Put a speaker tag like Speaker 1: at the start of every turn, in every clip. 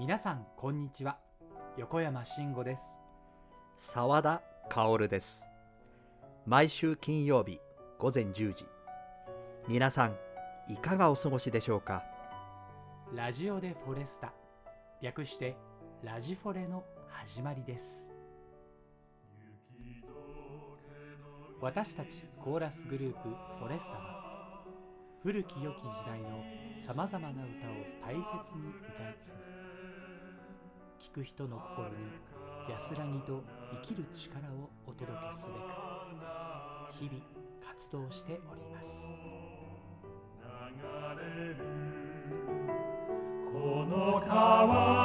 Speaker 1: 皆さんこんにちは。横山慎吾です。
Speaker 2: 沢田薫です。毎週金曜日午前10時。皆さんいかがお過ごしでしょうか？
Speaker 1: ラジオでフォレスタ。略してラジフォレの始まりです。私たちコーラスグループフォレスタは古き良き時代のさまざまな歌を大切に歌い継ぎ聞く人の心に安らぎと生きる力をお届けすべく日々活動しております。
Speaker 3: この川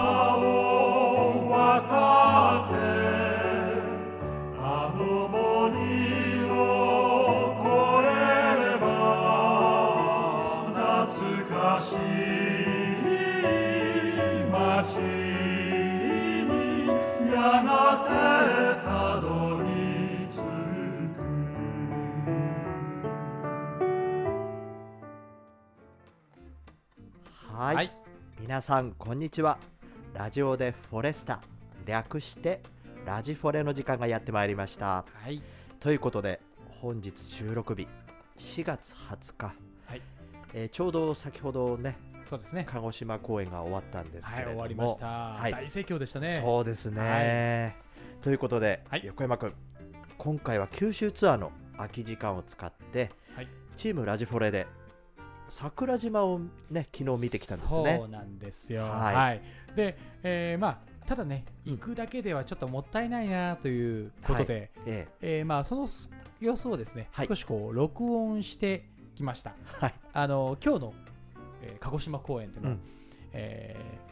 Speaker 2: さんこんにちは。ラジオでフォレスタ略してラジフォレの時間がやってまいりました。
Speaker 1: はい。
Speaker 2: ということで本日収録日4月20日、
Speaker 1: はい。
Speaker 2: えーちょうど先ほどね
Speaker 1: そうですね。
Speaker 2: 鹿児島公演が終わったんですけ
Speaker 1: はい
Speaker 2: れども、
Speaker 1: 終わりました、
Speaker 2: はい。
Speaker 1: 大盛況でしたね。
Speaker 2: そうですね、ということで、
Speaker 1: はい。
Speaker 2: 横山君今回は九州ツアーの空き時間を使って、
Speaker 1: はい。
Speaker 2: チームラジフォレで桜島をね昨日見てきたんですね。
Speaker 1: そうなんですよ。
Speaker 2: はい。
Speaker 1: はい。で、えーまあただね
Speaker 2: うん
Speaker 1: 行くだけではちょっともったいないなということで、
Speaker 2: え
Speaker 1: え。ーまあそのす様子をですね、
Speaker 2: はい。
Speaker 1: 少しこう録音してきました。
Speaker 2: えはい。
Speaker 1: あの今日の、えー鹿児島公演でも、
Speaker 2: うん。
Speaker 1: えー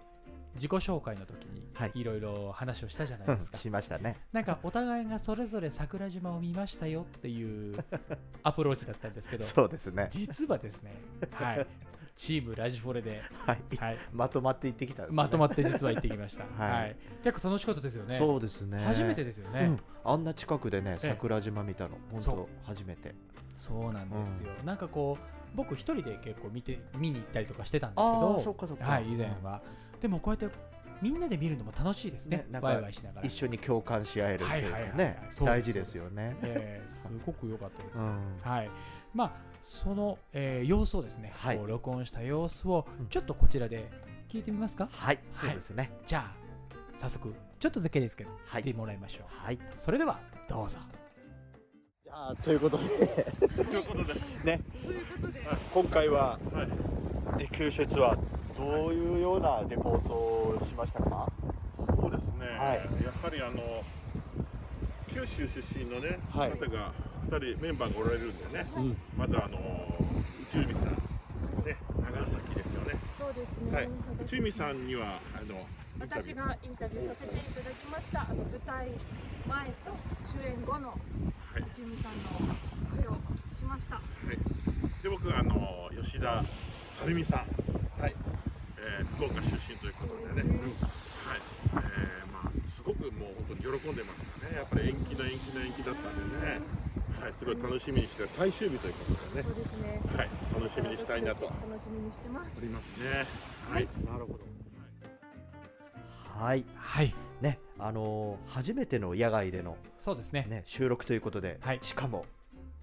Speaker 1: 自己紹介の時に
Speaker 2: はい。
Speaker 1: いろいろ話をしたじゃないですか。
Speaker 2: しましたね。
Speaker 1: なんかお互いがそれぞれ桜島を見ましたよっていう アプローチだったんですけど、
Speaker 2: そうですね。
Speaker 1: 実はですね、はい、チームラジフォレで、
Speaker 2: はい、
Speaker 1: はい、
Speaker 2: まとまって行ってきたんですね。
Speaker 1: まとまって実は行ってきました。
Speaker 2: はい。
Speaker 1: はい、結構楽しかったですよね。
Speaker 2: そうですね。
Speaker 1: 初めてですよね。
Speaker 2: うん、あんな近くでね
Speaker 1: ええ。
Speaker 2: 桜島見たの本当初めて。
Speaker 1: そうなんですよ。なんかこう僕一人で結構見て見に行ったりとかしてたんですけど、
Speaker 2: そっかそ
Speaker 1: はい以前は。でもこうやってみんなで見るのも楽しいですね。ワイワイしながら。
Speaker 2: 一緒に共感し合えるっていうか
Speaker 1: はいはいはいはい。
Speaker 2: ね。大事ですよね。
Speaker 1: えーすごく良かったです。
Speaker 2: うん。
Speaker 1: はい。まあその、えー様子をですね、
Speaker 2: はい。
Speaker 1: こう録音した様子を
Speaker 2: うん。
Speaker 1: ちょっとこちらで聞いてみますか？
Speaker 2: はいそうですね。
Speaker 1: じゃあ早速ちょっとだけですけど
Speaker 2: はい。
Speaker 1: 聞いてもらいましょう。
Speaker 2: はい。
Speaker 1: それではどうぞ。
Speaker 2: じゃあということで。ね。今回は、え九州ツアーどういうようなレポートをしましたか？
Speaker 4: そうですね、
Speaker 2: はい。
Speaker 4: やはりあの九州出身のね、
Speaker 2: はい。
Speaker 4: 方が2人メンバーがおられるんでね、
Speaker 2: うん。
Speaker 4: まずあの宇宙美さん、ね、長崎ですよね、
Speaker 5: そうですね。
Speaker 4: はい、宇宙美
Speaker 5: 私
Speaker 4: さんにはあの
Speaker 5: 私がインタビューさせていただきました。あの舞台前と主演後の
Speaker 4: はい。
Speaker 5: 内海さんの声をお聞きしました。
Speaker 4: はい、で僕はあの吉田晴美さん、はい。えー福岡出身ということでね、はい。えーまあ、すごくもう本当に喜んでましたね、やっぱり延期の延期の延期だったんでね、はい、すごい楽しみにして、最終日ということでね。
Speaker 5: そう、ですね。
Speaker 4: はい、楽しみにしたいなと。
Speaker 5: 楽しみにしてます。
Speaker 4: お。りますね。はい、
Speaker 2: なるほど。はい。
Speaker 1: はい。
Speaker 2: ね。あのー初めての野外での、
Speaker 1: そうですね。
Speaker 2: ね、収録ということで、
Speaker 1: はい。
Speaker 2: しかも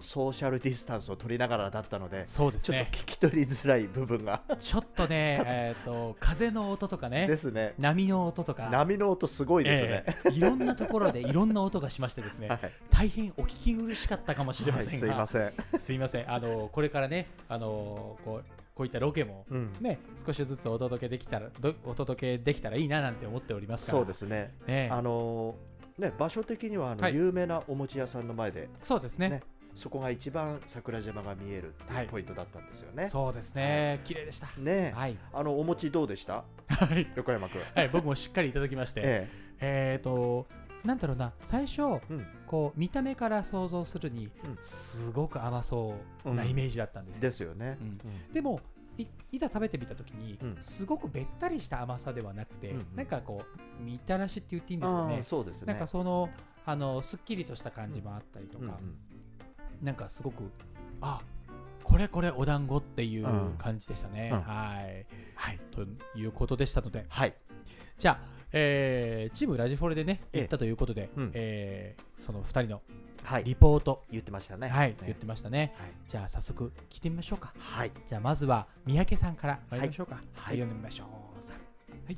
Speaker 2: ソーシャルディスタンスを取りながらだったのでちょっと
Speaker 1: そうですね。
Speaker 2: 聞き取りづらい部分が
Speaker 1: ちょっとね、えっと風の音とかね
Speaker 2: で、すね。
Speaker 1: 波の音とか。
Speaker 2: 波の音すごいですね、
Speaker 1: ええ。いろんなところでいろんな音がしましてですね、
Speaker 2: はい。
Speaker 1: 大変お聞き苦しかったかもしれま
Speaker 2: はい、
Speaker 1: せんが、
Speaker 2: すいません、
Speaker 1: すいません。あのこれからねあのこうこういったロケも
Speaker 2: うん、
Speaker 1: ね少しずつお届けできたらどお届けできたらいいななんて思っておりますから。
Speaker 2: そうですね。
Speaker 1: ね
Speaker 2: あのーね場所的にはあの、
Speaker 1: はい。
Speaker 2: 有名なお餅屋さんの前で。
Speaker 1: そうですね。
Speaker 2: ねそこが一番桜島が見えるって
Speaker 1: はい。いう
Speaker 2: ポイントだったんですよね。
Speaker 1: そうですね。綺麗でした。
Speaker 2: ねえ、
Speaker 1: はい。
Speaker 2: あのお餅どうでした？
Speaker 1: はい、
Speaker 2: 横山君。
Speaker 1: はい、僕もしっかりいただきまして。
Speaker 2: え
Speaker 1: え。っ、となんだろうな。最初
Speaker 2: えうん、
Speaker 1: こう見た目から想像するに
Speaker 2: うん。
Speaker 1: すごく甘そうなイメージだったんですよ、
Speaker 2: ですよね。
Speaker 1: うん。
Speaker 2: うん。
Speaker 1: でもいいざ食べてみた時に、
Speaker 2: うん。
Speaker 1: すごくべったりした甘さではなくて、
Speaker 2: うん。うん
Speaker 1: なんかこうみたらしって言っていいんですよね。
Speaker 2: そうですね。
Speaker 1: なんかそのあのすっきりとした感じもあったりとか、
Speaker 2: うんうん
Speaker 1: なんかすごくあこれこれお団子っていう
Speaker 2: うん。
Speaker 1: 感じでしたね、
Speaker 2: うん。
Speaker 1: はい、はい、ということでしたので。
Speaker 2: はい。
Speaker 1: じゃあ、えーチームラジフォレでね
Speaker 2: ええ。
Speaker 1: 行ったということで、
Speaker 2: うん。
Speaker 1: えーその2人の
Speaker 2: はい。
Speaker 1: リポート、
Speaker 2: 言ってましたね。
Speaker 1: はい。
Speaker 2: ね。
Speaker 1: 言ってましたね。
Speaker 2: はい。
Speaker 1: じゃあ早速聞いてみましょうか。
Speaker 2: はい。
Speaker 1: じゃあまずは三宅さんから参りましょうか、
Speaker 2: はい。
Speaker 1: 読んでみましょう。さはい。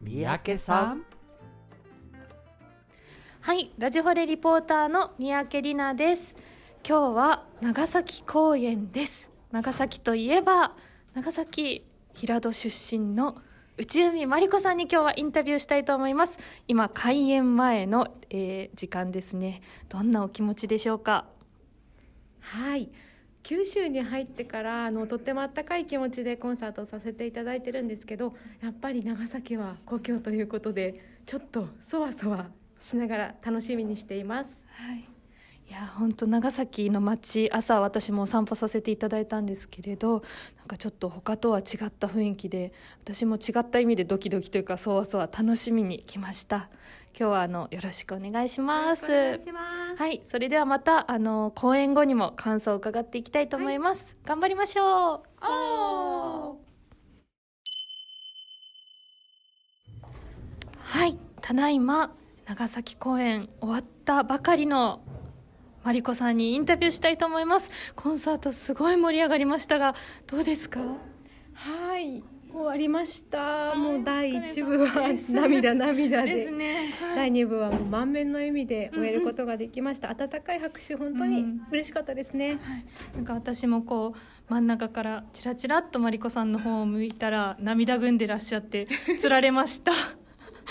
Speaker 2: 三宅さん。
Speaker 5: はい、ラジフォレリポーターの三宅里奈です。今日は長崎公園です。長崎といえば、長崎平戸出身の内海真理子さんに今日はインタビューしたいと思います。今、開演前の、えー時間ですね。どんなお気持ちでしょうか？
Speaker 6: はい九州に入ってからあのとってもあったかい気持ちでコンサートをさせていただいてるんですけどやっぱり長崎は故郷ということでちょっとそわそわしながら楽しみにしています
Speaker 5: はい、いや本当長崎の街朝私もお散歩させていただいたんですけれどなんかちょっと他とは違った雰囲気で私も違った意味でドキドキというかそわそわ楽しみに来ました。今日はあのよろしくお願いします。はいそれではまたあの公演後にも感想を伺っていきたいと思います、頑張りましょう。はいただいま長崎公演終わったばかりのマリコさんにインタビューしたいと思います。コンサートすごい盛り上がりましたがどうですか？
Speaker 6: はい終わりました。もう
Speaker 5: お
Speaker 6: 第
Speaker 5: 疲れ様
Speaker 6: 1部は涙涙で。
Speaker 5: ですね。
Speaker 6: 第2部はもう満面の笑みで終えることができました、温かい拍手本当に嬉しかったですね、
Speaker 5: なんか私もこう真ん中からチラチラっとマリコさんの方を向いたら涙ぐんでらっしゃってつられました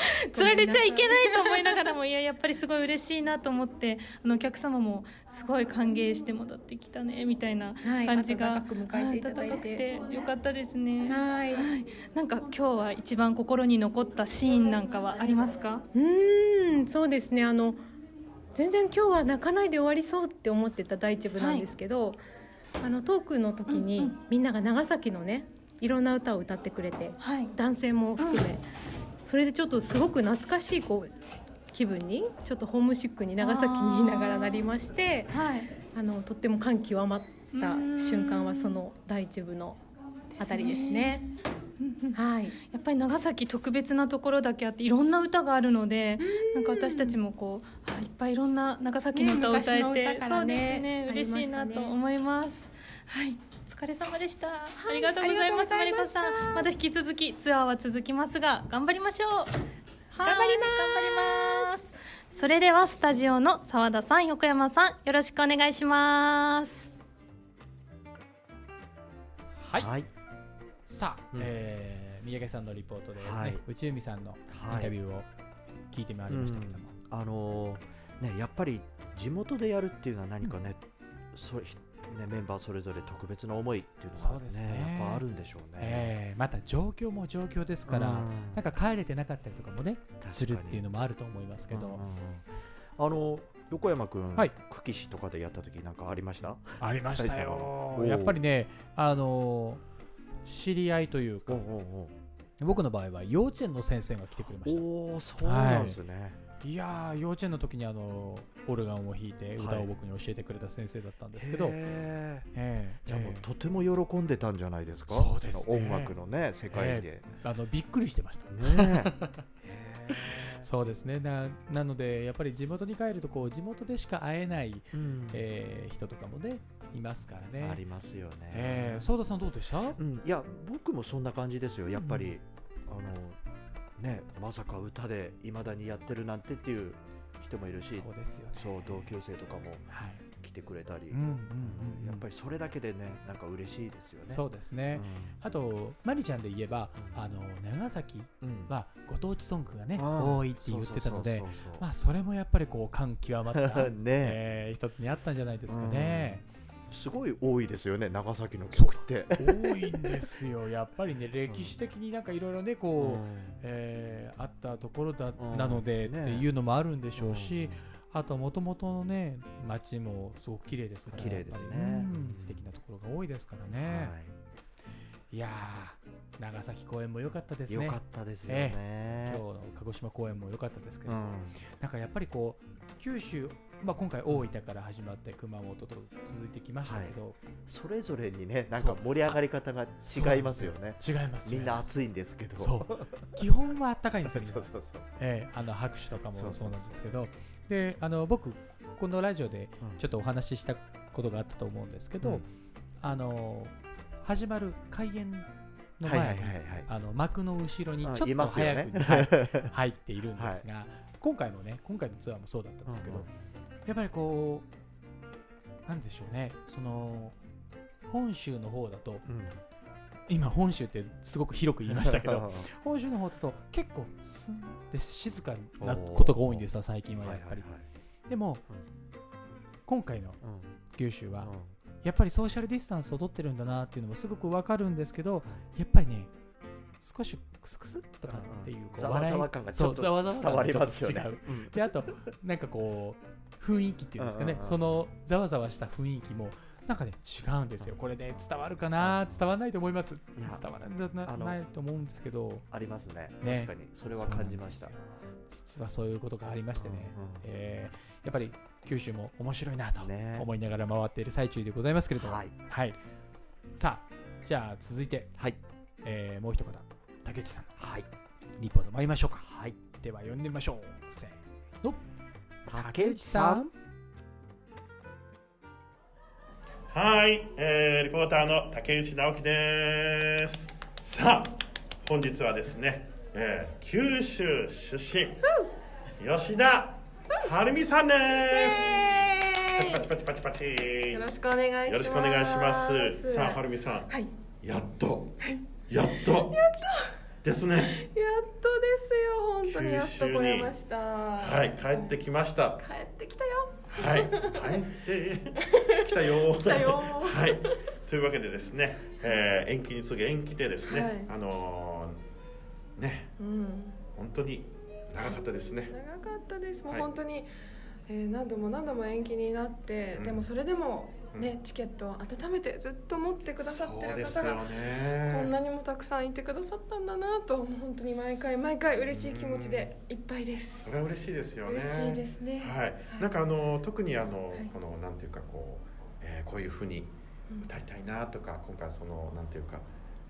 Speaker 5: つられちゃいけないと思いながらもいややっぱりすごい嬉しいなと思ってあのお客様もすごい歓迎して戻ってきたねみたいな
Speaker 6: はい
Speaker 5: 感じが、
Speaker 6: 温かくていただいて。
Speaker 5: よかったですね、
Speaker 6: はい。
Speaker 5: はい、なんか今日は一番心に残ったシーンなんかはありますか？
Speaker 6: うーんそうですね。あの全然今日は泣かないで終わりそうって思ってた第一部なんですけど、あのトークの時に、
Speaker 5: うんうん。
Speaker 6: みんなが長崎のねいろんな歌を歌ってくれて
Speaker 5: はい。
Speaker 6: 男性も含め、それでちょっとすごく懐かしいこう気分にちょっとホームシックに長崎にいながらなりまして
Speaker 5: はい。
Speaker 6: あのとっても感極まった瞬間はその第一部のあたりですね。はい。
Speaker 5: やっぱり長崎特別なところだけあっていろんな歌があるのでなんか私たちもこうあいっぱいいろんな長崎の歌を歌えて、
Speaker 6: 歌からね
Speaker 5: そうですね。嬉しいなと思います。はい。お疲れ様でした、ありがとう
Speaker 6: あ
Speaker 5: ございますマリコさん。まだ引き続きツアーは続きますが頑張りましょう。頑
Speaker 6: 張ります
Speaker 5: 頑張ります。それではスタジオの澤田さん横山さんよろしくお願いします。
Speaker 1: はい、
Speaker 2: はい。
Speaker 1: さあ、
Speaker 2: うん。
Speaker 1: えー三宅さんのリポートで、ね
Speaker 2: はい。
Speaker 1: 内海さんのイン
Speaker 2: はい
Speaker 1: タビューを聞いてまいりましたけども、
Speaker 2: あのーねやっぱり地元でやるっていうのは何かね、それねメンバーそれぞれ特別な思いっていうのが
Speaker 1: そうですね。
Speaker 2: ねやっぱあるんでしょうね。
Speaker 1: えーまた状況も状況ですから、
Speaker 2: うん。
Speaker 1: なんか帰れてなかったりとかもねするっていうのもあると思いますけど、
Speaker 2: うんうんうん。あの横山君、
Speaker 1: はい。
Speaker 2: 久喜市とかでやった時なんかありました？
Speaker 1: ありましたよ。
Speaker 2: の。
Speaker 1: やっぱりねあのー知り合いというか僕の場合は幼稚園の先生が来てくれました。
Speaker 2: おそうなんですね。
Speaker 1: いやー幼稚園の時にあのオルガンを弾いて歌
Speaker 2: はい。
Speaker 1: を僕に教えてくれた先生だったんですけど、
Speaker 2: へー。
Speaker 1: ええ
Speaker 2: じゃあもう
Speaker 1: ええ。
Speaker 2: とても喜んでたんじゃないですか？
Speaker 1: そうですね。
Speaker 2: 音楽のね世界で。
Speaker 1: あのびっくりしてました。
Speaker 2: ねえ。
Speaker 1: そうですね。ななのでやっぱり地元に帰るとこう地元でしか会えない、
Speaker 2: うん。
Speaker 1: えー人とかもねいますからね。
Speaker 2: ありますよね。
Speaker 1: えー、ソーダさんどうでした、
Speaker 2: うん、いや僕もそんな感じですよ。やっぱり、あのねまさか歌でいまだにやってるなんてっていう人もいるし
Speaker 1: そうですよね。
Speaker 2: そう同級生とかも
Speaker 1: はい。
Speaker 2: 来てくれたり、
Speaker 1: うんうんうんうん。
Speaker 2: やっぱりそれだけでねなんか嬉しいですよね。
Speaker 1: そうですね、あとマリちゃんで言えば、あの長崎
Speaker 2: うん。うん
Speaker 1: はご当地ソングがね、
Speaker 2: あー。
Speaker 1: 多いって言ってたのでまあそれもやっぱりこう感極まった、
Speaker 2: ね。
Speaker 1: えー一つにあったんじゃないですかね、
Speaker 2: すごい多いですよね長崎の曲って。
Speaker 1: 多いんですよ。やっぱりね歴史的になんかいろいろねこう、
Speaker 2: うん。
Speaker 1: えーあったところだ、
Speaker 2: うん
Speaker 1: なので
Speaker 2: ね。
Speaker 1: っていうのもあるんでしょうし、あともともとのね街もすごく綺麗ですから
Speaker 2: 綺麗ですね。
Speaker 1: うん。素敵なところが多いですからね、い、やー長崎公園も良かったですね。
Speaker 2: はいよかったですよね。
Speaker 1: 今日の鹿児島公園も良かったですけど、
Speaker 2: うん。
Speaker 1: なんかやっぱりこう九州まあ、今回大分から始まって熊本と続いてきましたけど、
Speaker 2: それぞれにねなんか盛り上がり方が違いますよね。
Speaker 1: 違います
Speaker 2: みんな暑いんですけど。
Speaker 1: 基本はあったかいんですよ
Speaker 2: そうそうそう。
Speaker 1: ええあの拍手とかも
Speaker 2: そう
Speaker 1: なんですけど。であの僕このラジオで
Speaker 2: うん。
Speaker 1: ちょっとお話ししたことがあったと思うんですけど、
Speaker 2: うん。
Speaker 1: あの始まる開演の
Speaker 2: はいはい
Speaker 1: 前に
Speaker 2: はいはい。
Speaker 1: あの幕の後ろに
Speaker 2: あ
Speaker 1: ちょっと早く
Speaker 2: ね。
Speaker 1: に、はい 入っているんですが、今回のね今回のツアーもそうだったんですけど、
Speaker 2: うんうん
Speaker 1: やっぱりこうなんでしょうね。その本州の方だと
Speaker 2: うん。
Speaker 1: 今本州ってすごく広く言いましたけど 本州の方だと結構すんで静かなことが多いんですよ最近はやっぱり、
Speaker 2: はいはい
Speaker 1: でも、
Speaker 2: うん。
Speaker 1: 今回の
Speaker 2: はい
Speaker 1: 九州は、
Speaker 2: うん。うん
Speaker 1: やっぱりソーシャルディスタンスを取ってるんだなっていうのもすごくわかるんですけどやっぱりね少しクスクスとかっていう
Speaker 2: ざわざわ感がちょっと伝わりますよね。
Speaker 1: であとなんかこう雰囲気っていうんですかね、そのざわざわした雰囲気もなんかね違うんですよ。これね伝わるかな？伝わらないと思います。
Speaker 2: や
Speaker 1: 伝わらないと思うんですけど。
Speaker 2: ありますね。
Speaker 1: ね。
Speaker 2: 確かに。それは感じました。
Speaker 1: 実はそういうことがありましてね、
Speaker 2: うんうん。
Speaker 1: えーやっぱり九州も面白いなと
Speaker 2: ね。
Speaker 1: 思いながら回っている最中でございますけれども、
Speaker 2: はい。
Speaker 1: はい、さあじゃあ続いて、
Speaker 2: はい。
Speaker 1: えーもう一方竹内さん
Speaker 2: はい。
Speaker 1: リポート参りましょうか。
Speaker 2: はい。
Speaker 1: では呼んでみましょう。せーの。
Speaker 2: 竹内さん。
Speaker 4: はい、えー、リポーターの竹内直樹です。さあ、本日はですね、えー、九州出身、吉田晴美さんです。パチパチパチパチパチ。
Speaker 7: よろしくお願いします。
Speaker 4: よろしくお願いします。さあ、晴美さん、
Speaker 7: はい。
Speaker 4: やっと、やっと、やっと。ですね。
Speaker 7: やっとですよ。本当にやっと来れました。
Speaker 4: はい、帰ってきました。
Speaker 7: 帰ってきたよ。
Speaker 4: はい、帰って きたよ。
Speaker 7: 来たよ。
Speaker 4: はい、というわけでですね、えー延期に次ぐ延期でですね、
Speaker 7: はい。
Speaker 4: あのーね、
Speaker 7: うん。
Speaker 4: 本当に長かったですね。
Speaker 7: 長かったです。もう
Speaker 4: はい。
Speaker 7: 本当に、えー何度も何度も延期になって、
Speaker 4: うん。
Speaker 7: でもそれでもね、
Speaker 4: う
Speaker 7: チケットを温めてずっと持ってくださってる方が
Speaker 4: ね。
Speaker 7: こんなにもたくさんいてくださったんだなと本当に毎回毎回嬉しい気持ちでいっぱいです。
Speaker 4: それは嬉しいですよね。
Speaker 7: 嬉しいですね。
Speaker 4: はい、なんかあの特にあの、
Speaker 7: はい。
Speaker 4: このなんていうかこう、えーこういうふうに歌いたいなとか、今回そのなんていうか、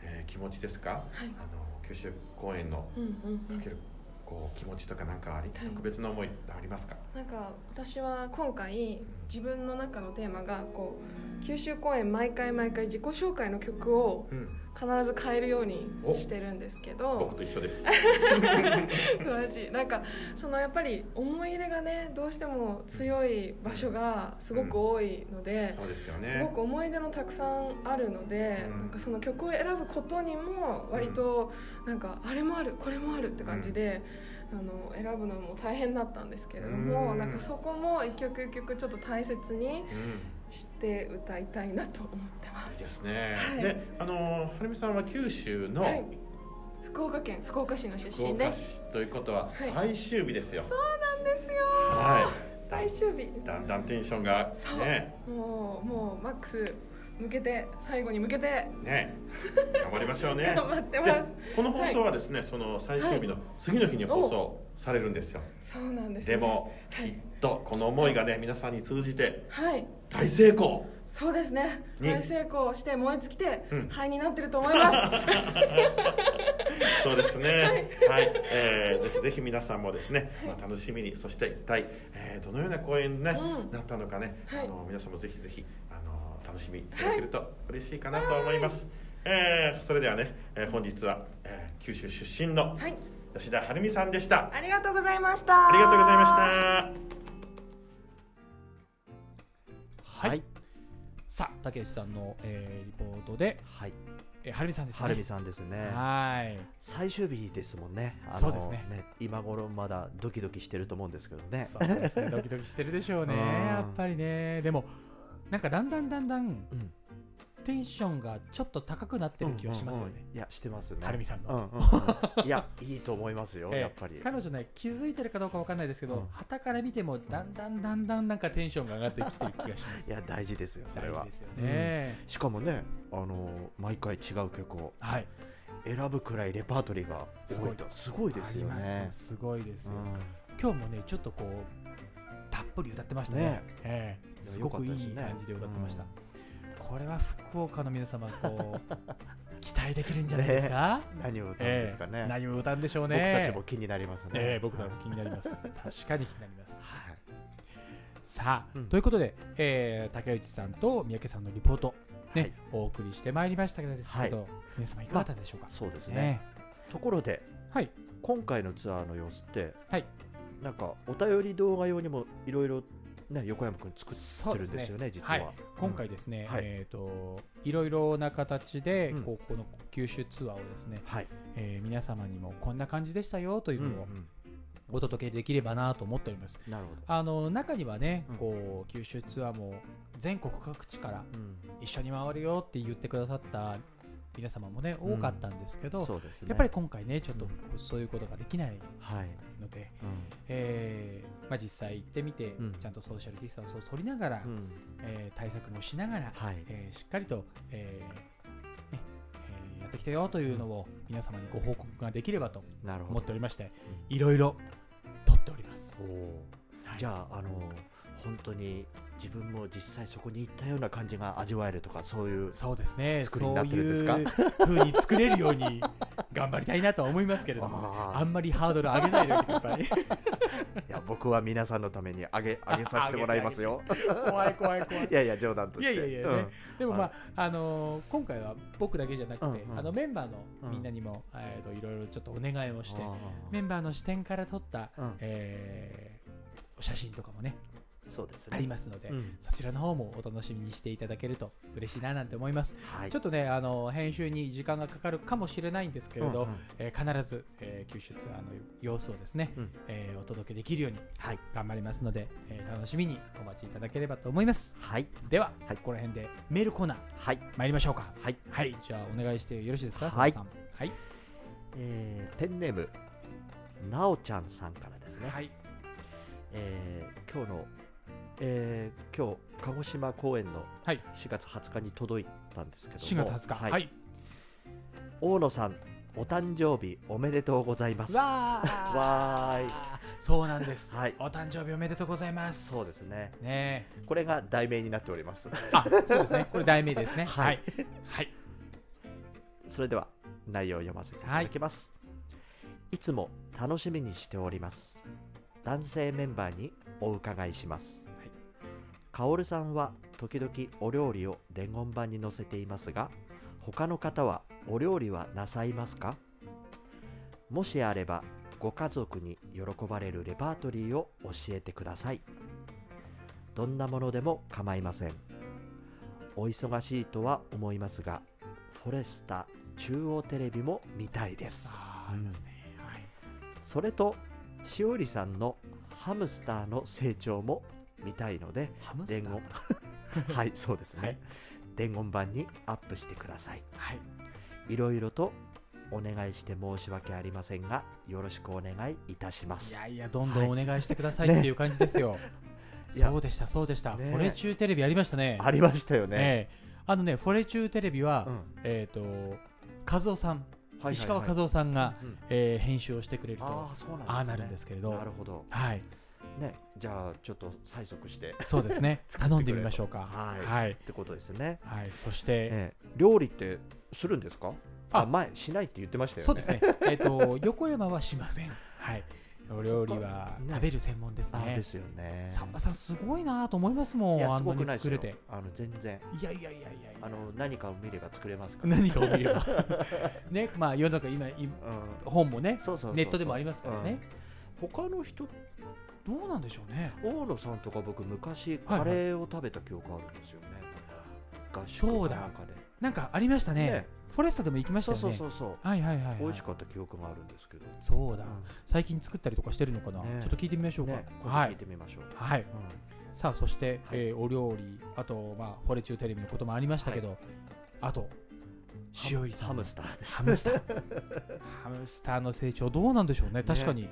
Speaker 4: えー気持ちですか、
Speaker 7: はい。
Speaker 4: あの九州公演の
Speaker 7: うんうんうん。
Speaker 4: かけるこう気持ちとかなんかあり、
Speaker 7: はい。
Speaker 4: 特別な思いありますか？
Speaker 7: なんか私は今回自分の中のテーマがこう九州公演毎回毎回自己紹介の曲を
Speaker 4: うん、
Speaker 7: 必ず変えるようにしてるんですけど。
Speaker 4: 僕と一緒です。
Speaker 7: 素晴らしい。なんかそのやっぱり思い入れがねどうしても強い場所がすごく多いので、
Speaker 4: そうですよね。
Speaker 7: すごく思い出のたくさんあるので、
Speaker 4: うん。
Speaker 7: なんかその曲を選ぶことにも割となんかあれもあるこれもあるって感じで、あの選ぶのも大変だったんですけれども、
Speaker 4: うん
Speaker 7: なんかそこも一曲一曲ちょっと大切に
Speaker 4: うん。
Speaker 7: して歌いたいなと思ってま。
Speaker 4: いいですすね。
Speaker 7: はい
Speaker 4: で、あのはるみさんは九州の
Speaker 7: はい、福岡県福岡市の出身です。
Speaker 4: 市ということは最終日ですよ。
Speaker 7: そうなんですよ。
Speaker 4: は
Speaker 7: 最終日。
Speaker 4: い。だんだんテンションがね、
Speaker 7: もうもうマックス向けて最後に向けて
Speaker 4: ね、頑張りましょうね。
Speaker 7: 頑張ってます。
Speaker 4: でこの放送はですね、その最終日の次の日に放送されるんですよ。
Speaker 7: そうなんです、ね。
Speaker 4: でも
Speaker 7: はい
Speaker 4: きっとこの思いがね皆さんに通じて
Speaker 7: はい。
Speaker 4: 大成功。
Speaker 7: そうですね。
Speaker 4: に
Speaker 7: 大成功して燃え尽きて、
Speaker 4: うん
Speaker 7: 灰になってると思います。
Speaker 4: そうですね。はい、えーぜひぜひ皆さんもですね、まあ、楽しみに、そして一体、えーどのような公演に、ね
Speaker 7: うん
Speaker 4: なったのかね、
Speaker 7: はい
Speaker 4: あの皆さんもぜひぜひ楽しみいただけると嬉しいかなと思います。えーそれではね、えー本日は、えー九州出身の
Speaker 7: はい。
Speaker 4: 吉田晴美さんでした。
Speaker 7: ありがとうございました。
Speaker 4: ありがとうございました。
Speaker 1: はい、
Speaker 2: はい。
Speaker 1: さあ竹内さんの、えーリポートで、
Speaker 2: はい。
Speaker 1: えー、はるみさんですね。
Speaker 2: はるみさんですね。
Speaker 1: はい。
Speaker 2: 最終日ですもんね。
Speaker 1: そうですね
Speaker 2: 今頃まだドキドキしてると思うんですけどね。
Speaker 1: そうですね。ドキドキしてるでしょうね。
Speaker 2: うん。
Speaker 1: やっぱりね。でもなんかだんだんだんだん
Speaker 2: うん。
Speaker 1: テンションがちょっと高くなってる気はしますよね、
Speaker 2: うんうんうんいやしてますね。
Speaker 1: はるみさんの。
Speaker 2: うんうんうん。いや いいと思いますよ
Speaker 1: ええ。
Speaker 2: やっぱり。
Speaker 1: 彼女ね気づいてるかどうかわかんないですけど
Speaker 2: うん
Speaker 1: 旗、から見てもだんだんだんだんなんかテンションが上がってきてる気がします。
Speaker 2: いや大事ですよ それは。
Speaker 1: ですよね、
Speaker 2: しかもねあの毎回違う曲を
Speaker 1: はい。
Speaker 2: 選ぶくらいレパートリーが多いと。すごい。ですよね。
Speaker 1: ます。すごいですよ、
Speaker 2: うん。
Speaker 1: 今日もねちょっとこうたっぷぷり歌ってましたね。
Speaker 2: ね。
Speaker 1: ええ。
Speaker 2: いや
Speaker 1: すごくいい感じで歌ってました、これは福岡の皆様こう 期待できるんじゃないですか、
Speaker 2: 何を歌うんですかね。
Speaker 1: ええ。何を歌うんでしょう
Speaker 2: 僕
Speaker 1: ね
Speaker 2: たちも気になりますね。
Speaker 1: ええ僕らも気になります。確かに気になります。
Speaker 2: はい。
Speaker 1: さあ、
Speaker 2: うん。
Speaker 1: ということで、えー竹内さんと三宅さんのリポート、ね
Speaker 2: はい。
Speaker 1: お送りしてまいりましたけどですけど、皆様いかがだったでしょうか、
Speaker 2: そうですね。
Speaker 1: ね。
Speaker 2: ところで
Speaker 1: はい。
Speaker 2: 今回のツアーの様子って
Speaker 1: はい。
Speaker 2: なんかお便り動画用にもいろいろね横山君作ってるんですよね実
Speaker 1: は。い。
Speaker 2: は
Speaker 1: 今回ですね、
Speaker 2: はい。
Speaker 1: えっ、といろいろな形で、
Speaker 2: うん。
Speaker 1: こうこの九州ツアーをですね、
Speaker 2: はい。
Speaker 1: えー皆様にもこんな感じでしたよというのを
Speaker 2: うんうん。
Speaker 1: お届けできればなと思っております。
Speaker 2: なるほど。
Speaker 1: あの中にはね、
Speaker 2: うん。
Speaker 1: こう九州ツアーも全国各地から
Speaker 2: うん。
Speaker 1: 一緒に回るよって言ってくださった皆様もね多かったんですけど、
Speaker 2: そうですね。
Speaker 1: やっぱり今回ねちょっとそういうことができない
Speaker 2: はい。
Speaker 1: ので、
Speaker 2: うん。
Speaker 1: えーまあ、実際行ってみて、
Speaker 2: うん。
Speaker 1: ちゃんとソーシャルディスタンスを取りながら、
Speaker 2: うん。
Speaker 1: えー対策もしながら、
Speaker 2: はい。
Speaker 1: えーしっかりと、えーねえーやってきたよというのを皆様にご報告ができればと思っておりましていろいろ撮っております。はい。
Speaker 2: じゃああの本当に自分も実際そこに行ったような感じが味わえるとかそういう
Speaker 1: そうですね。
Speaker 2: 作りにな
Speaker 1: そう
Speaker 2: ってるんですか？
Speaker 1: いう風に作れるように頑張りたいなとは思いますけれども
Speaker 2: あ
Speaker 1: んまりハードル上げないでください。
Speaker 2: いや僕は皆さんのためにあげ あげさせてもらいますよ。
Speaker 1: 怖い怖い怖い
Speaker 2: い。やいや冗談として。
Speaker 1: いやいやいやね。でもまあ、あのー今回は僕だけじゃなくて、
Speaker 2: うんうん。
Speaker 1: あのメンバーの
Speaker 2: うん。
Speaker 1: みんなにも、えーといろいろちょっとお願いをして、
Speaker 2: あ
Speaker 1: メンバーの視点から撮った、
Speaker 2: うん。
Speaker 1: えー写真とかもね
Speaker 2: ーそうですね。
Speaker 1: ありますので、
Speaker 2: うん。
Speaker 1: そちらの方もお楽しみにしていただけると嬉しいななんて思います、
Speaker 2: はい。
Speaker 1: ちょっとねあの編集に時間がかかるかもしれないんですけれど、
Speaker 2: うんうん。
Speaker 1: えー必ず、えー九州ツアーの様子をですね、
Speaker 2: うん。
Speaker 1: えーお届けできるように
Speaker 2: はい。
Speaker 1: 頑張りますので、えー楽しみにお待ちいただければと思います。
Speaker 2: はい。
Speaker 1: では、
Speaker 2: はい。
Speaker 1: ここら辺でメールコーナー
Speaker 2: はい。
Speaker 1: 参りましょうか。
Speaker 2: はい。
Speaker 1: はい。じゃあお願いしてよろしいですか？
Speaker 2: はい。
Speaker 1: 佐藤さん。はい、
Speaker 2: えーペンネームなおちゃんさんからですね、
Speaker 1: はい、
Speaker 2: えー今日の、えー今日鹿児島公演の
Speaker 1: はい。
Speaker 2: 4月20日に届いたんですけども。
Speaker 1: 4月20日。
Speaker 2: はい。
Speaker 1: はい。
Speaker 2: 大野さんお誕生日おめでとうございます。
Speaker 1: わー。
Speaker 2: わーい。
Speaker 1: そうなんです、
Speaker 2: はい。
Speaker 1: お誕生日おめでとうございます。
Speaker 2: そうですね。
Speaker 1: ね
Speaker 2: これが題名になっております。
Speaker 1: あそうですね。これ題名ですね。
Speaker 2: は
Speaker 1: はい。いはい。
Speaker 2: それでは内容を読ませていただきます、い、つも楽しみにしております。男性メンバーにお伺いします、
Speaker 1: はい
Speaker 2: カオルさんは時々お料理を伝言板に載せていますが他の方はお料理はなさいますか？もしあればご家族に喜ばれるレパートリーを教えてください。どんなものでも構いません。お忙しいとは思いますがフォレスタ中央テレビも見たいです。
Speaker 1: ありますね、はい。
Speaker 2: それとしおりさんのハムスターの成長も見たいので伝言。はいそうですね、
Speaker 1: はい。
Speaker 2: 伝言板にアップしてください。
Speaker 1: はい。
Speaker 2: いろいろとお願いして申し訳ありませんがよろしくお願いいたします。
Speaker 1: いやいやどんどんお願いしてください
Speaker 2: はい
Speaker 1: っていう感じですよ、
Speaker 2: いや。
Speaker 1: そうでしたそうでした、
Speaker 2: ね。
Speaker 1: フォレチューテレビありましたね。
Speaker 2: ありましたよね、
Speaker 1: ええ。あのねフォレチューテレビは、
Speaker 2: うん。
Speaker 1: えっ、と和夫さん、石川和夫さんが、
Speaker 2: うん
Speaker 1: えー編集をしてくれると
Speaker 2: ああそうなんですね。
Speaker 1: ああなるんですけれど。
Speaker 2: なるほど。
Speaker 1: はい
Speaker 2: ねじゃあちょっと催促して
Speaker 1: そうですね。頼んでみましょうか。
Speaker 2: はい。
Speaker 1: はい、
Speaker 2: ってことですね、
Speaker 1: はい。そして、
Speaker 2: ええ料理ってするんですか？あ。
Speaker 1: あ
Speaker 2: 前しないって言ってましたよね。
Speaker 1: そうですね。えっ、と 横山はしません。はい。お料理は
Speaker 2: ね
Speaker 1: 食べる専門ですね。
Speaker 2: あですよね。
Speaker 1: 澤田さんすごいなと思いますも
Speaker 2: いやすごくないですよ。あの全然。
Speaker 1: いやいやいやいや。
Speaker 2: あの何かを見れば作れますから、
Speaker 1: 何かを見れば。ねまあ世の中今い
Speaker 2: うん、
Speaker 1: 本もね
Speaker 2: そうそうそうそう。
Speaker 1: ネットでもありますからね、
Speaker 2: うん。他の人
Speaker 1: どうなんでしょうね。
Speaker 2: 大野さんとか僕昔カレーを食べた記憶あるんですよね、合宿
Speaker 1: そうだ
Speaker 2: かなんかで。
Speaker 1: なんかありましたね。
Speaker 2: ね。
Speaker 1: フォレスタでも行きましたよね。
Speaker 2: そうそうそう
Speaker 1: はいはいはい、はい、
Speaker 2: 美味しかった記憶があるんですけど、
Speaker 1: そうだ、
Speaker 2: う
Speaker 1: 最近作ったりとかしてるのかな、
Speaker 2: ね。
Speaker 1: ちょっと聞いてみましょうか、
Speaker 2: 聞いてみましょう、
Speaker 1: はい。
Speaker 2: うん。
Speaker 1: さあそして、
Speaker 2: はい。
Speaker 1: えーお料理あとまあフォレチューテレビのこともありましたけど、あと塩入さん。
Speaker 2: ハムスターです。
Speaker 1: ハムスター。ハムスターの成長どうなんでしょうね。確かに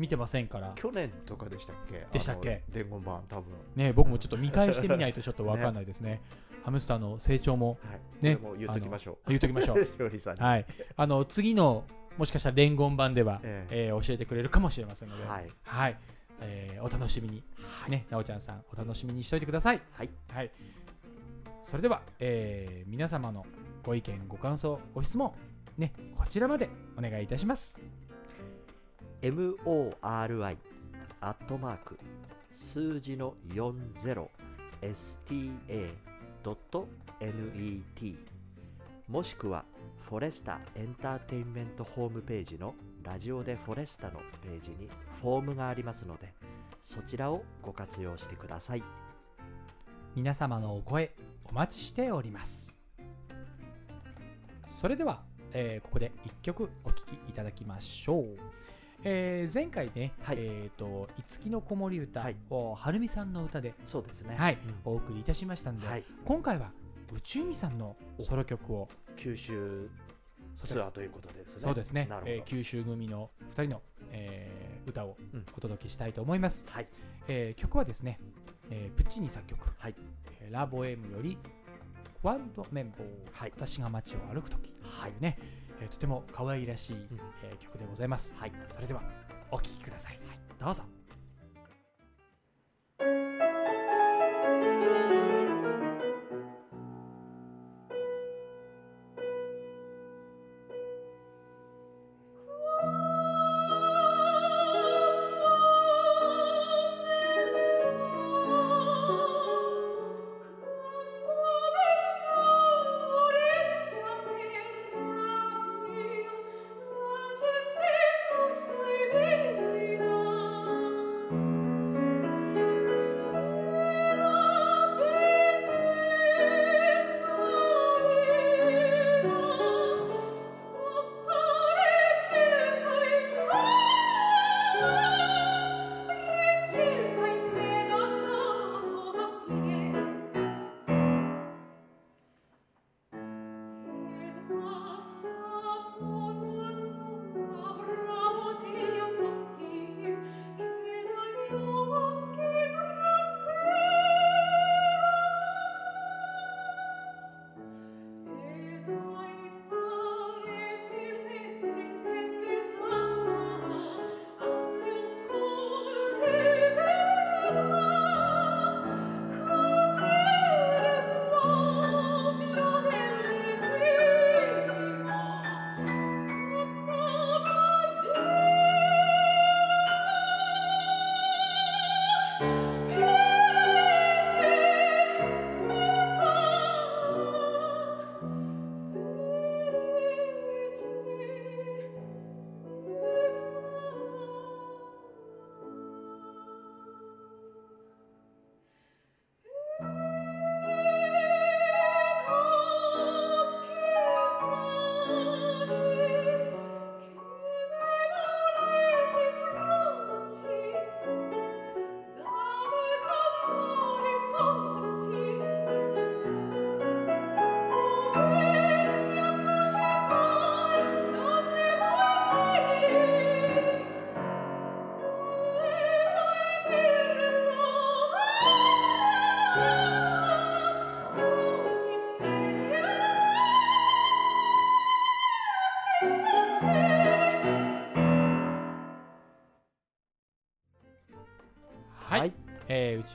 Speaker 1: 見てませんから。
Speaker 2: 去年とかでしたっけ？
Speaker 1: でしたっけ？
Speaker 2: 伝言板多分。
Speaker 1: ね僕もちょっと見返してみないとちょっとわかんないですね。ハムスターの成長も
Speaker 2: はい。
Speaker 1: ね
Speaker 2: も言っときましょ
Speaker 1: 言っときましょ
Speaker 2: う。
Speaker 1: はい。あの次のもしかしたら伝言版では、
Speaker 2: え
Speaker 1: え。ー教えてくれるかもしれませんので、
Speaker 2: はい。
Speaker 1: はい。
Speaker 8: えーお楽しみに、ねなおちゃんさんお楽しみにしておいてください。
Speaker 2: はい。
Speaker 8: はい。それでは、えー皆様のご意見ご感想ご質問ねこちらまでお願いいたします
Speaker 2: MORI アットマーク数字の 40sta.net もしくはフォレスタエンターテインメントホームページのラジオでフォレスタのページにフォームがありますのでそちらをご活用してください。
Speaker 8: 皆様のお声お待ちしております。それでは、えーここで1曲お聴きいただきましょう、えー前回ね、
Speaker 2: はい。
Speaker 8: えっ、と「いつきの子守歌
Speaker 2: はい」
Speaker 8: をはるみさんの歌で、
Speaker 2: そうですね。
Speaker 8: はい
Speaker 2: うん。
Speaker 8: お送りいたしましたので、
Speaker 2: はい。
Speaker 8: 今回は宇宙美さんのソロ曲を
Speaker 2: 九州ツアーということですね。
Speaker 8: そうですね。えー九州組の2人の、えー歌を
Speaker 2: うん。
Speaker 8: お届けしたいと思います、
Speaker 2: はい。
Speaker 8: えー曲はですね、えープッチニ作曲、
Speaker 2: はい。
Speaker 8: えーラボエムよりクワンドメンボー、
Speaker 2: はい。
Speaker 8: 私が街を歩くとき、
Speaker 2: はい。
Speaker 8: ね、えーとても可愛らしい、えー曲でございます、
Speaker 2: はい。
Speaker 8: それではお聴きください、どうぞ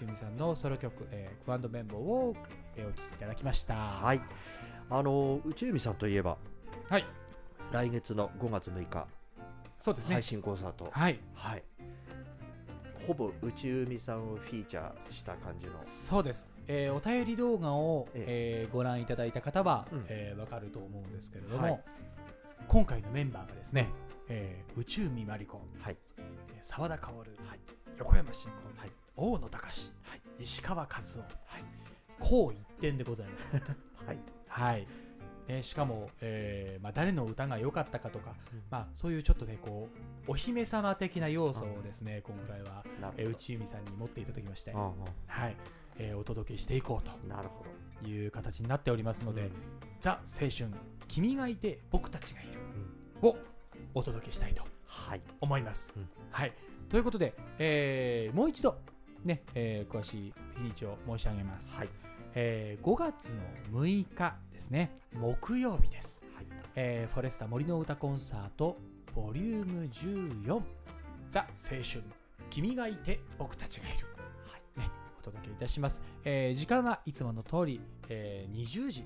Speaker 8: えー宇宙美さんのソロ曲、えークワンドメンボーを、えーお聴きいただきました。
Speaker 2: はい。あの宇宙美さんといえば
Speaker 8: はい。
Speaker 2: 来月の5月6日
Speaker 8: そうですね。
Speaker 2: 配信コンサート。
Speaker 8: はい。
Speaker 2: はい。ほぼ宇宙美さんをフィーチャーした感じの。
Speaker 8: そうです、えーお便り動画を、
Speaker 2: え
Speaker 8: え。ーご覧いただいた方は、
Speaker 2: うん。
Speaker 8: えーわかると思うんですけれども、
Speaker 2: はい。
Speaker 8: 今回のメンバーがですね、えー宇宙美マリコ
Speaker 2: はい。
Speaker 8: えー澤田薫、
Speaker 2: はい。
Speaker 8: 横山真子、
Speaker 2: はい
Speaker 8: 大野隆、石川和夫、はい、こう一点でございます。
Speaker 2: はい。
Speaker 8: はい。ね、しかも、えーまあ、誰の歌が良かったかとか、
Speaker 2: うん。
Speaker 8: まあ、そういうちょっとねこうお姫様的な要素をですね、今回は、
Speaker 2: な
Speaker 8: えー、
Speaker 2: る
Speaker 8: 内海さんに持っていただきまして、
Speaker 2: ほど
Speaker 8: はい。えーお届けしていこう
Speaker 2: うんなるほど。
Speaker 8: という形になっておりますので、
Speaker 2: うん。
Speaker 8: ザ・青春君がいて僕たちがいる。をお届けしたいと
Speaker 2: はい。
Speaker 8: 思います。
Speaker 2: うん。
Speaker 8: はい、ということで、えーもう一度、ねえー詳しい日にちを申し上げます、
Speaker 2: はい。
Speaker 8: えー5月の6日ですね。木曜日です、
Speaker 2: はい。
Speaker 8: えーフォレスタ森の歌コンサートボリューム14ザ青春。
Speaker 1: 君がいて僕たちがいる、はい。ね、お届けいたします、えー時間はいつもの通り、えー20時、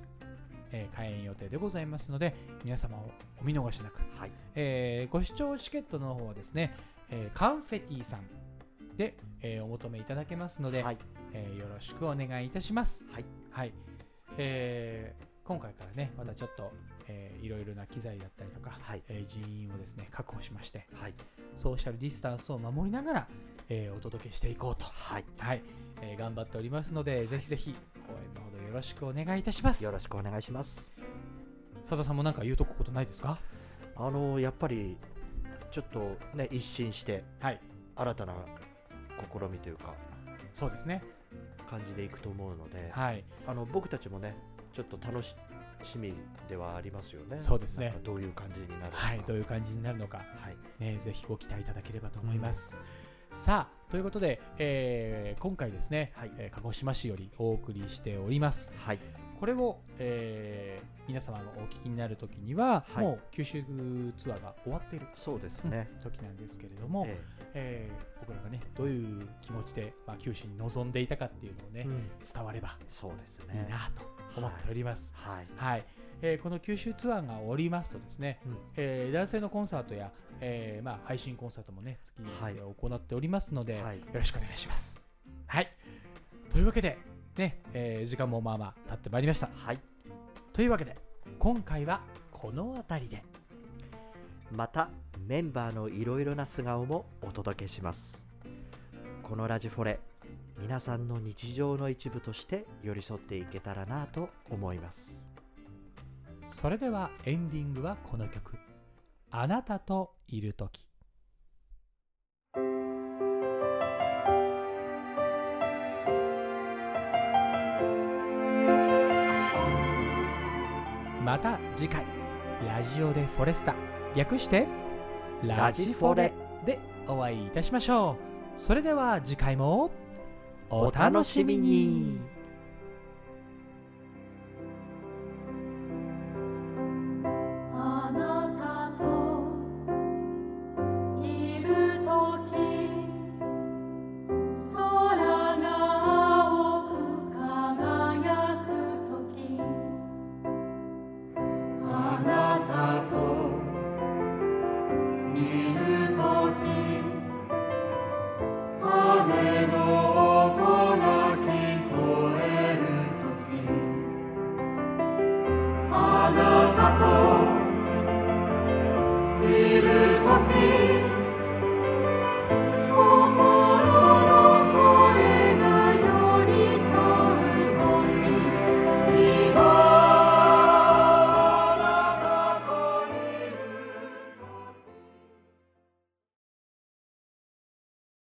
Speaker 1: えー開演予定でございますので皆様をお見逃しなく、
Speaker 2: はい。
Speaker 1: えーご視聴チケットの方はですね、えーカンフェティさんで、えーお求めいただけますので、
Speaker 2: はい
Speaker 1: えーよろしくお願いいたします。
Speaker 2: はい。
Speaker 1: はい。えー今回からね、またちょっと、えーいろいろな機材だったりとか、
Speaker 2: はい
Speaker 1: えー人員をですね、確保しまして、
Speaker 2: はい
Speaker 1: ソーシャルディスタンスを守りながら、えーお届けしていこうと、
Speaker 2: はい
Speaker 1: はい、えー頑張っておりますので、ぜひぜひ応援のほどよろしくお願いいたします。
Speaker 2: よろしくお願いします
Speaker 1: 佐藤さんも何か言うとくことないですか？
Speaker 2: あのやっぱりちょっとね一新して
Speaker 1: はい。
Speaker 2: 新たな試みというか
Speaker 1: そうですね。
Speaker 2: 感じでいくと思うので、
Speaker 1: はい。
Speaker 2: あの僕たちもねちょっと楽しみではありますよね
Speaker 1: そうですね
Speaker 2: どういう感じになるのか
Speaker 1: はい。どういう感じになるのか。
Speaker 2: はい
Speaker 1: ね、ぜひご期待いただければと思います。さあということで、えー今回ですね、
Speaker 2: はい
Speaker 1: えー鹿児島市よりお送りしております。
Speaker 2: はい
Speaker 1: これを、えー皆様がお聞きになるときには、
Speaker 2: はい。
Speaker 1: もう九州ツアーが終わっている
Speaker 2: そうですね、
Speaker 1: 時なんですけれども、
Speaker 2: え
Speaker 1: え。ー僕らがねどういう気持ちで、まあ、九州に臨んでいたかっていうのをね、
Speaker 2: えうん。
Speaker 1: 伝われば
Speaker 2: そうです
Speaker 1: いい
Speaker 2: ね
Speaker 1: なと思っております。
Speaker 2: はい、
Speaker 1: はい、えーこの九州ツアーが終わりますとですね、
Speaker 2: うん。
Speaker 1: えー男性のコンサートや、えーまあ、配信コンサートもね月に
Speaker 2: はい
Speaker 1: 行っておりますので、
Speaker 2: はい。
Speaker 1: よろしくお願いします。はい。というわけで、ねえー時間もまあまあ経ってまいりました。
Speaker 2: はい、
Speaker 1: というわけで今回はこの辺りで。
Speaker 2: またメンバーのいろいろな素顔もお届けします。このラジフォレ皆さんの日常の一部として寄り添っていけたらなと思います。
Speaker 1: それではエンディングはこの曲「あなたといる時」また次回ラジオでフォレスタ。略してラジフォレ。でお会いいたしましょう。それでは次回もお楽しみに。